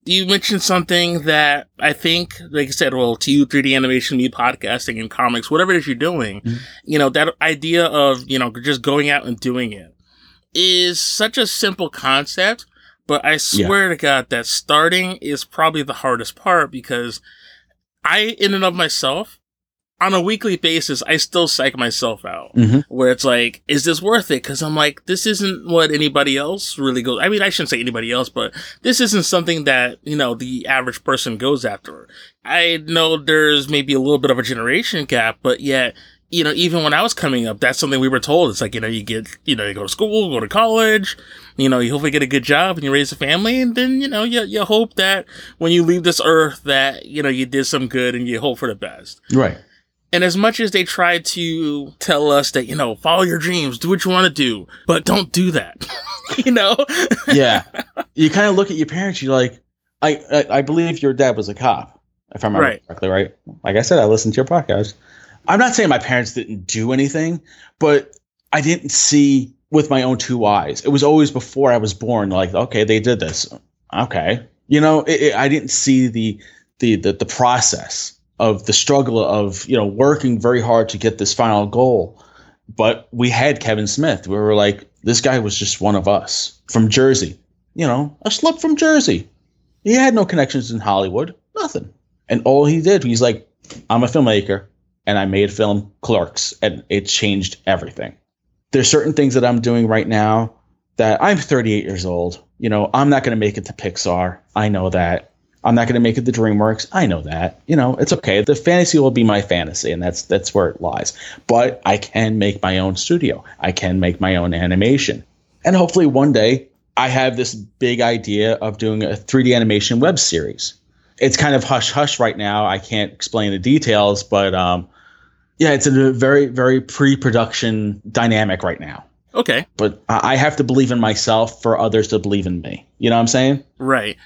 You mentioned something that I think, like I said, well, to you, 3D animation, me podcasting and comics, whatever it is you're doing, mm-hmm. you know, that idea of, you know, just going out and doing it is such a simple concept. But I swear yeah. to God that starting is probably the hardest part because I, in and of myself, on a weekly basis, I still psych myself out mm-hmm. where it's like, is this worth it? Cause I'm like, this isn't what anybody else really goes. I mean, I shouldn't say anybody else, but this isn't something that, you know, the average person goes after. I know there's maybe a little bit of a generation gap, but yet, you know, even when I was coming up, that's something we were told. It's like, you know, you get, you know, you go to school, go to college, you know, you hopefully get a good job and you raise a family. And then, you know, you, you hope that when you leave this earth that, you know, you did some good and you hope for the best. Right. And as much as they try to tell us that, you know, follow your dreams, do what you want to do, but don't do that, (laughs) you know? yeah. (laughs) You kind of look at your parents, you're like, I, I, I, believe your dad was a cop, if I remember right. correctly, right? Like I said, I listened to your podcast. I'm not saying my parents didn't do anything, but I didn't see with my own two eyes. It was always before I was born, like, okay, they did this. Okay. You know, it, it, I didn't see the, the, the, the process of the struggle of you know working very hard to get this final goal. But we had kevin smith we were like this guy was just one of us from jersey you know a slip from jersey. He had no connections in hollywood nothing. And all he did he's like i'm a filmmaker and i made film clerks and it changed everything. There's certain things that i'm doing right now that i'm 38 years old. You know i'm not going to make it to pixar. I know that I'm not going to make it the DreamWorks. I know that. You know, it's okay. The fantasy will be my fantasy, and that's that's where it lies. But I can make my own studio. I can make my own animation, and hopefully one day I have this big idea of doing a 3D animation web series. It's kind of hush hush right now. I can't explain the details, but um, Yeah, it's a very, very pre-production dynamic right now. Okay. But I I have to believe in myself for others to believe in me. You know what I'm saying? Right.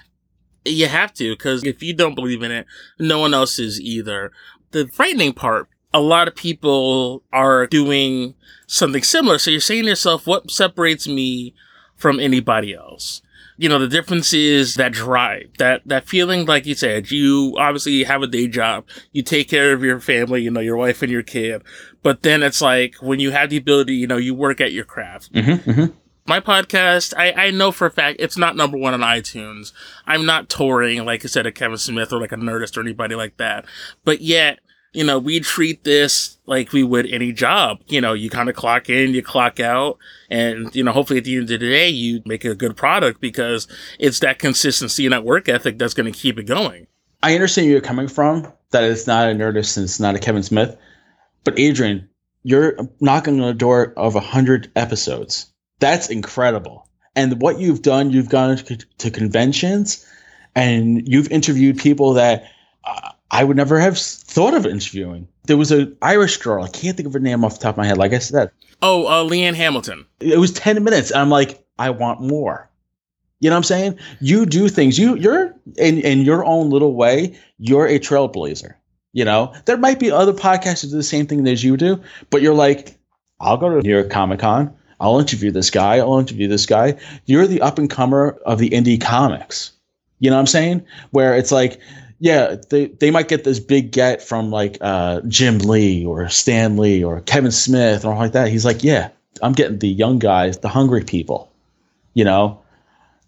You have to, because if you don't believe in it, no one else is either. The frightening part, a lot of people are doing something similar. So you're saying to yourself, what separates me from anybody else? You know, the difference is that drive, that, that feeling, like you said, you obviously have a day job, you take care of your family, you know, your wife and your kid. But then it's like when you have the ability, you know, you work at your craft Mm-hmm, mm-hmm. My podcast, I, I know for a fact it's not number one on iTunes. I'm not touring, like I said, a Kevin Smith or like a Nerdist or anybody like that. But yet, you know, we treat this like we would any job. You know, you kind of clock in, you clock out, and, you know, hopefully at the end of the day, you make a good product because it's that consistency and that work ethic that's going to keep it going. I understand where you're coming from. That it's not a Nerdist and it's not a Kevin Smith. But Adrian, you're knocking on the door of a hundred episodes. That's incredible. And what you've done, you've gone to, conventions, and you've interviewed people that uh, I would never have thought of interviewing. There was an Irish girl. I can't think of her name off the top of my head. Like I said, Oh, uh, Leanne Hamilton. it was 10 minutes. And I'm like, I want more. You know what I'm saying? You do things. You you're in in your own little way, you're a trailblazer. You know, there might be other podcasts that do the same thing as you do, but you're like, I'll go to New York Comic Con. I'll interview this guy. I'll interview this guy. You're the up and comer of the indie comics. You know what I'm saying? Where it's like, yeah, they, they might get this big get from like uh, Jim Lee or Stan Lee or Kevin Smith or like that. He's like, yeah, I'm getting the young guys, the hungry people. You know,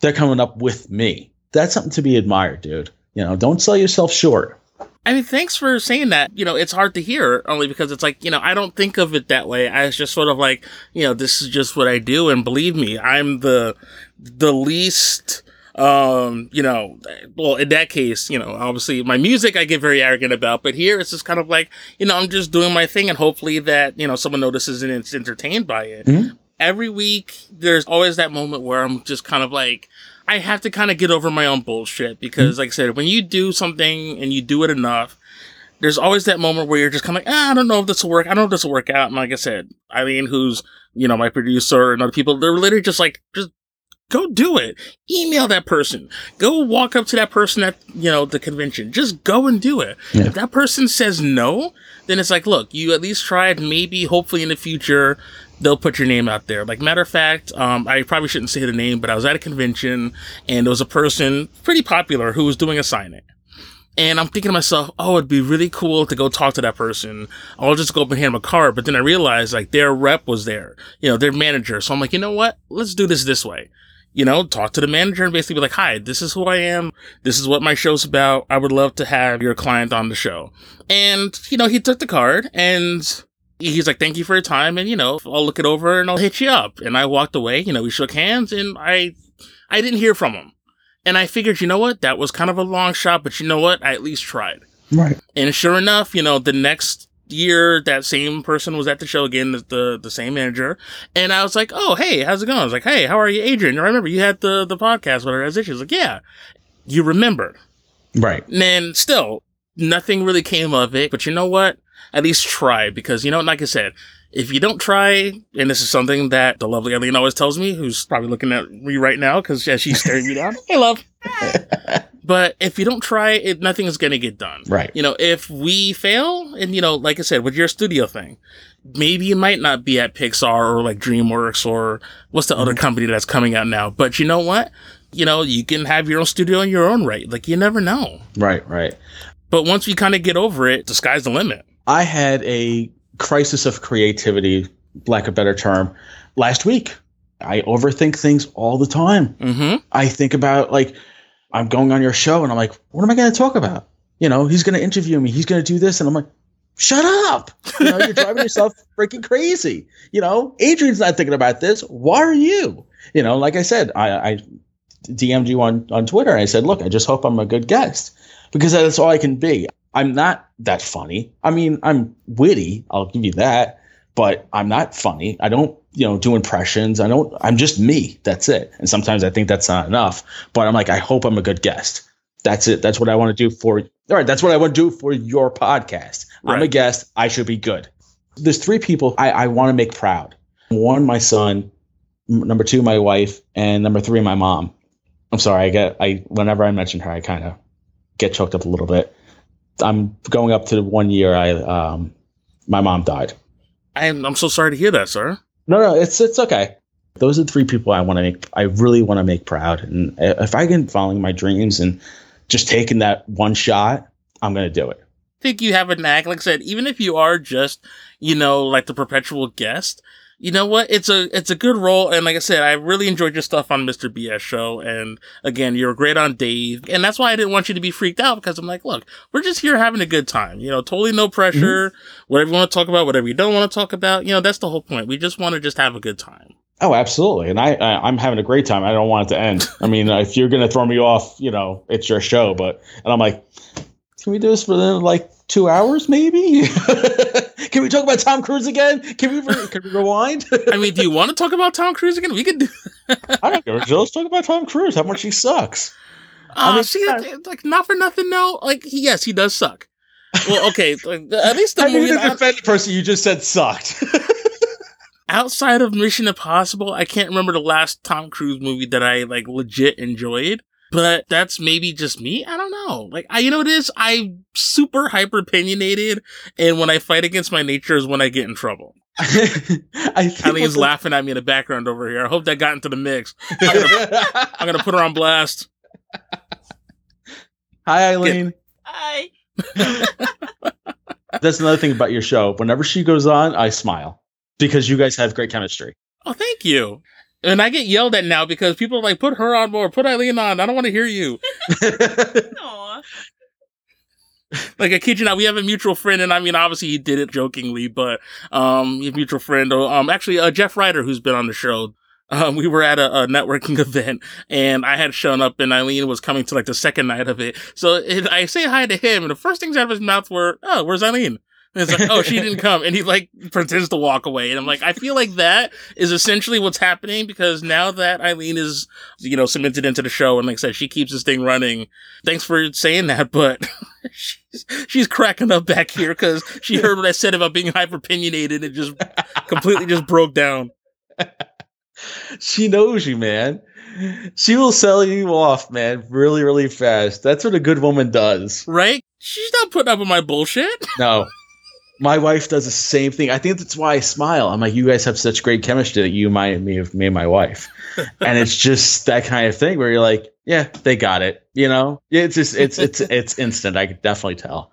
they're coming up with me. That's something to be admired, dude. You know, don't sell yourself short. I mean, thanks for saying that. You know, it's hard to hear only because it's like, you know, I don't think of it that way. I was just sort of like, you know, this is just what I do. And believe me, I'm the, the least, um, you know, well, in that case, you know, obviously my music I get very arrogant about, but here it's just kind of like, you know, I'm just doing my thing and hopefully that, you know, someone notices and it's entertained by it. Mhm. Every week, there's always that moment where I'm just kind of like, I have to kind of get over my own bullshit because, like I said, when you do something and you do it enough, there's always that moment where you're just kind of like, ah, I don't know if this will work. I don't know if this will work out. And like I said, Eileen, who's, you know, my producer and other people, they're literally just like, just go do it. Email that person. Go walk up to that person at, you know, the convention. Just go and do it. Yeah. If that person says no, then it's like, look, you at least tried. Maybe, hopefully in the future, they'll put your name out there. Like matter of fact, um, I probably shouldn't say the name, but I was at a convention and there was a person pretty popular who was doing a signing. And I'm thinking to myself, oh, it'd be really cool to go talk to that person. I'll just go up and hand them a card. But then I realized like their rep was there, you know, their manager. So I'm like, you know what? Let's do this this way. You know, talk to the manager and basically be like, hi, this is who I am. This is what my show's about. I would love to have your client on the show. And, you know, he took the card and he's like, thank you for your time. And, you know, I'll look it over and I'll hit you up. And I walked away, you know, we shook hands and I, I didn't hear from him. And I figured, you know what? That was kind of a long shot, but you know what? I at least tried. Right. And sure enough, you know, the next year, that same person was at the show again, the, the, the same manager. And I was like, oh, hey, how's it going? I was like, hey, how are you, Adrian? I remember you had the, the podcast with her as issues. Like, yeah, you remember. Right. And then still, nothing really came of it. But you know what? At least try because, you know, like I said, if you don't try, and this is something that the lovely Eileen always tells me, who's probably looking at me right now because yeah, she's staring me down. (laughs) Hey, love. (laughs) but if you don't try, it nothing is going to get done. Right. You know, if we fail, and you know, like I said, with your studio thing, maybe you might not be at Pixar or like DreamWorks or what's the other company that's coming out now. But you know what? You know, you can have your own studio in your own right. Like you never know. Right. Right. But once we kind of get over it, the sky's the limit. I had a crisis of creativity, lack of a better term, last week. I overthink things all the time. Mm-hmm. I think about like I'm going on your show and I'm like, what am I going to talk about? You know, he's going to interview me. He's going to do this, and I'm like, shut up. You know, you're driving yourself (laughs) freaking crazy. You know, Adrian's not thinking about this. Why are you? You know, like I said, I, I DM'd you on on Twitter and I said, look, I just hope I'm a good guest because that's all I can be. I'm not that funny. I mean, I'm witty. I'll give you that, but I'm not funny. I don't, you know, do impressions. I don't. I'm just me. That's it. And sometimes I think that's not enough. But I'm like, I hope I'm a good guest. That's it. That's what I want to do for. All right. That's what I want to do for your podcast. I'm a guest. I should be good. There's three people I, I want to make proud. One, my son. Number two, my wife, and number three, my mom. I'm sorry. I get I whenever I mention her, I kind of get choked up a little bit. I'm going up to the one year. I um, my mom died. I'm, I'm so sorry to hear that, sir. No, no, it's it's okay. Those are the three people I want to make. I really want to make proud, and if I can following my dreams and just taking that one shot, I'm gonna do it. I think you have a knack. Like I said, even if you are just, you know, like the perpetual guest, you know what? It's a it's a good role. And like I said, I really enjoyed your stuff on Mr. BS show. And again, you're great on Dave. And that's why I didn't want you to be freaked out because I'm like, look, we're just here having a good time. You know, totally no pressure. Mm-hmm. Whatever you want to talk about, whatever you don't want to talk about. You know, that's the whole point. We just want to just have a good time. Oh, absolutely, and I, I I'm having a great time. I don't want it to end. I mean, uh, if you're gonna throw me off, you know, it's your show. But and I'm like, can we do this for like two hours, maybe? (laughs) can we talk about Tom Cruise again? Can we re- can we rewind? (laughs) I mean, do you want to talk about Tom Cruise again? We could do. (laughs) I don't care. Let's talk about Tom Cruise. How much he sucks. Uh, mean, see, like not for nothing. No, like he, yes, he does suck. Well, okay, (laughs) like, at least the I movie. to defend the person you just said sucked. outside of Mission Impossible, I can't remember the last Tom Cruise movie that I like legit enjoyed. But that's maybe just me. I don't know. Like I, you know, what it is. I'm super hyper opinionated, and when I fight against my nature is when I get in trouble. (laughs) I think Eileen's what laughing at me in the background over here. I hope that got into the mix. I'm gonna, I'm gonna put her on blast. Hi, Eileen. Hi. (laughs) That's another thing about your show. Whenever she goes on, I smile because you guys have great chemistry. Oh, thank you. And I get yelled at now because people are like, put her on more, put Eileen on. I don't want to hear you. (laughs) (laughs) Like I kid you not, we have a mutual friend, and I mean, obviously he did it jokingly, but um, a mutual friend, um, actually uh, Jeff Ryder, who's been on the show. Um, we were at a, a networking (laughs) event, and I had shown up, and Eileen was coming to like the second night of it. So it, I say hi to him, and the first things out of his mouth were, "Oh, where's Eileen?" And it's like, "Oh, she didn't (laughs) come," and he like pretends to walk away, and I'm like, I feel like that is essentially what's happening because now that Eileen is, you know, cemented into the show, and like I said, she keeps this thing running. Thanks for saying that, but (laughs) she's she's cracking up back here because she heard what I said about being hyper opinionated and just completely just broke down. (laughs) she knows you, man. She will sell you off, man, really, really fast. That's what a good woman does. Right? She's not putting up with my bullshit. No. My wife does the same thing. I think that's why I smile. I'm like, you guys have such great chemistry that you remind me of me and my wife. (laughs) and it's just that kind of thing where you're like, yeah, they got it. You know? It's just it's it's (laughs) it's instant. I could definitely tell.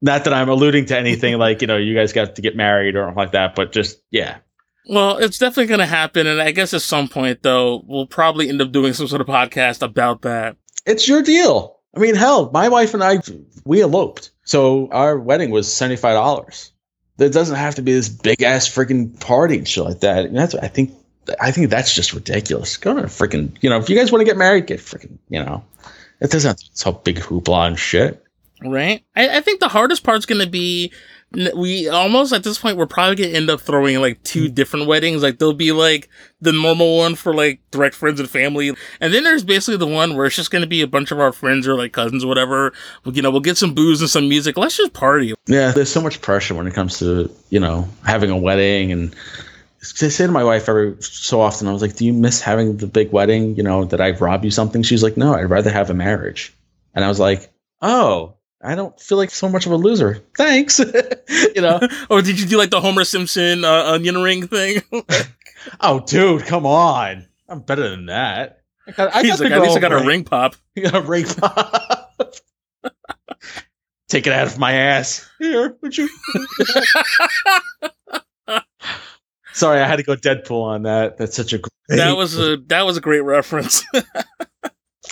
Not that I'm alluding to anything like, you know, you guys got to get married or like that, but just yeah. Well, it's definitely going to happen. And I guess at some point, though, we'll probably end up doing some sort of podcast about that. It's your deal. I mean, hell, my wife and I we eloped. So our wedding was seventy five dollars. There doesn't have to be this big ass freaking party and shit like that. And that's I think I think that's just ridiculous. Go to freaking you know, if you guys want to get married, get freaking you know. It doesn't have to be big hoopla and shit. Right? I, I think the hardest part's to be we almost at this point we're probably gonna end up throwing like two mm-hmm. different weddings. Like there'll be like the normal one for like direct friends and family. And then there's basically the one where it's just gonna be a bunch of our friends or like cousins or whatever you know we'll get some booze and some music. Let's just party. Yeah, there's so much pressure when it comes to, you know, having a wedding. And I say to my wife every so often, I was like, Do you miss having the big wedding? You know, that I rob you something? She's like, No, I'd rather have a marriage. And I was like, Oh, I don't feel like so much of a loser. Thanks. (laughs) you know. (laughs) or did you do like the homer simpson uh, onion ring thing (laughs) Oh, dude, come on. I'm better than that. I got, I he's like at least i got a ring. ring pop You got a ring pop. Take it out of my ass. Here, would you? Sorry, I had to go Deadpool on that. That's such a great, that was a that was a great reference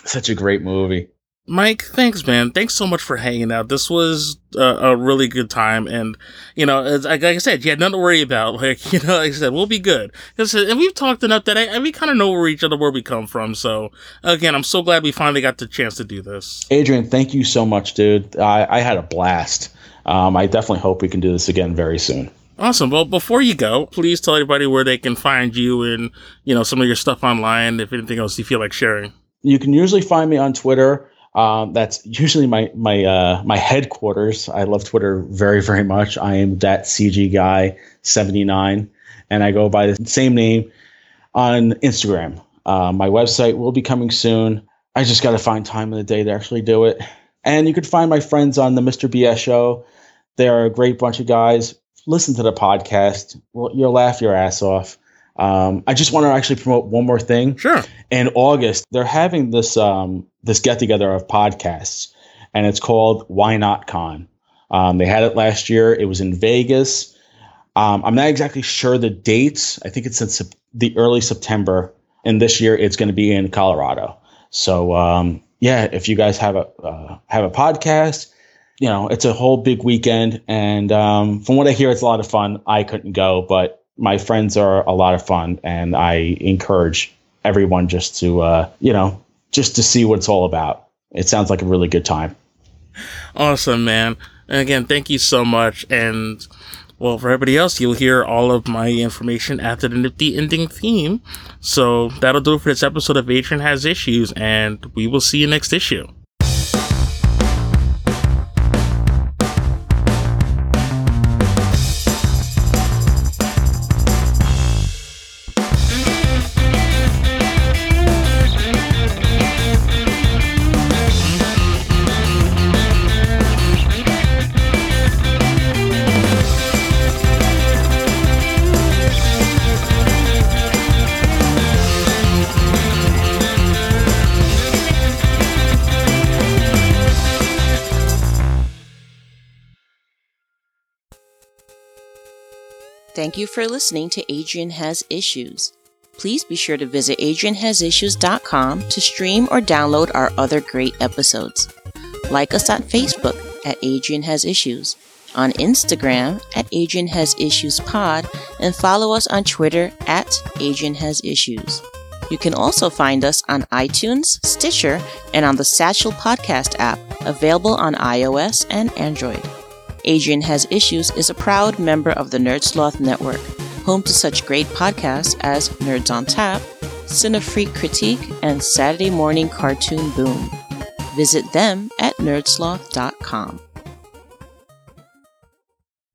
such a great movie. Mike, thanks, man. Thanks so much for hanging out. This was a, a really good time, and you know, as, like I said, you had nothing to worry about. (laughs) Like you know, like I said, we'll be good. and we've talked enough that I, we kind of know where each other where we come from. So again, I'm so glad we finally got the chance to do this. Adrian, thank you so much, dude. I, I had a blast. Um, I definitely hope we can do this again very soon. Awesome. Well, before you go, please tell everybody where they can find you and you know some of your stuff online. If anything else you feel like sharing. You can usually find me on Twitter Um, that's usually my my uh, my headquarters. I love Twitter very very much. I am that CG guy seventy nine, and I go by the same name on Instagram. Uh, my website will be coming soon. I just got to find time in the day to actually do it. And you can find my friends on the Mr. BS show. They're a great bunch of guys. Listen to the podcast. You'll laugh your ass off. Um, I just want to actually promote one more thing. Sure. In August, they're having this um, this get together of podcasts, and it's called Why Not Con. Um, they had it last year. It was in Vegas. Um, I'm not exactly sure the dates. I think it's in sep- the early September, and this year it's going to be in Colorado. So um, yeah, if you guys have a uh, have a podcast, you know it's a whole big weekend, and um, from what I hear, it's a lot of fun. I couldn't go, but my friends are a lot of fun, and I encourage everyone just to uh, you know just to see what it's all about. It sounds like a really good time. Awesome, man. And again, thank you so much. And well, for everybody else, you'll hear all of my information after the nifty ending theme. So that'll do it for this episode of Adrian Has Issues, and we will see you next issue. Thank you for listening to Adrian Has Issues. Please be sure to visit adrianhasissues.com to stream or download our other great episodes. Like us on Facebook at Adrian Has Issues, on Instagram at Adrian Has Issues Pod, and follow us on Twitter at Adrian Has Issues. You can also find us on iTunes, Stitcher, and on the Satchel Podcast app, available on iOS and Android. Adrian Has Issues is a proud member of the Nerd Sloth Network, home to such great podcasts as Nerds on Tap, Cinefreak Critique, and Saturday Morning Cartoon Boom. Visit them at nerdsloth.com.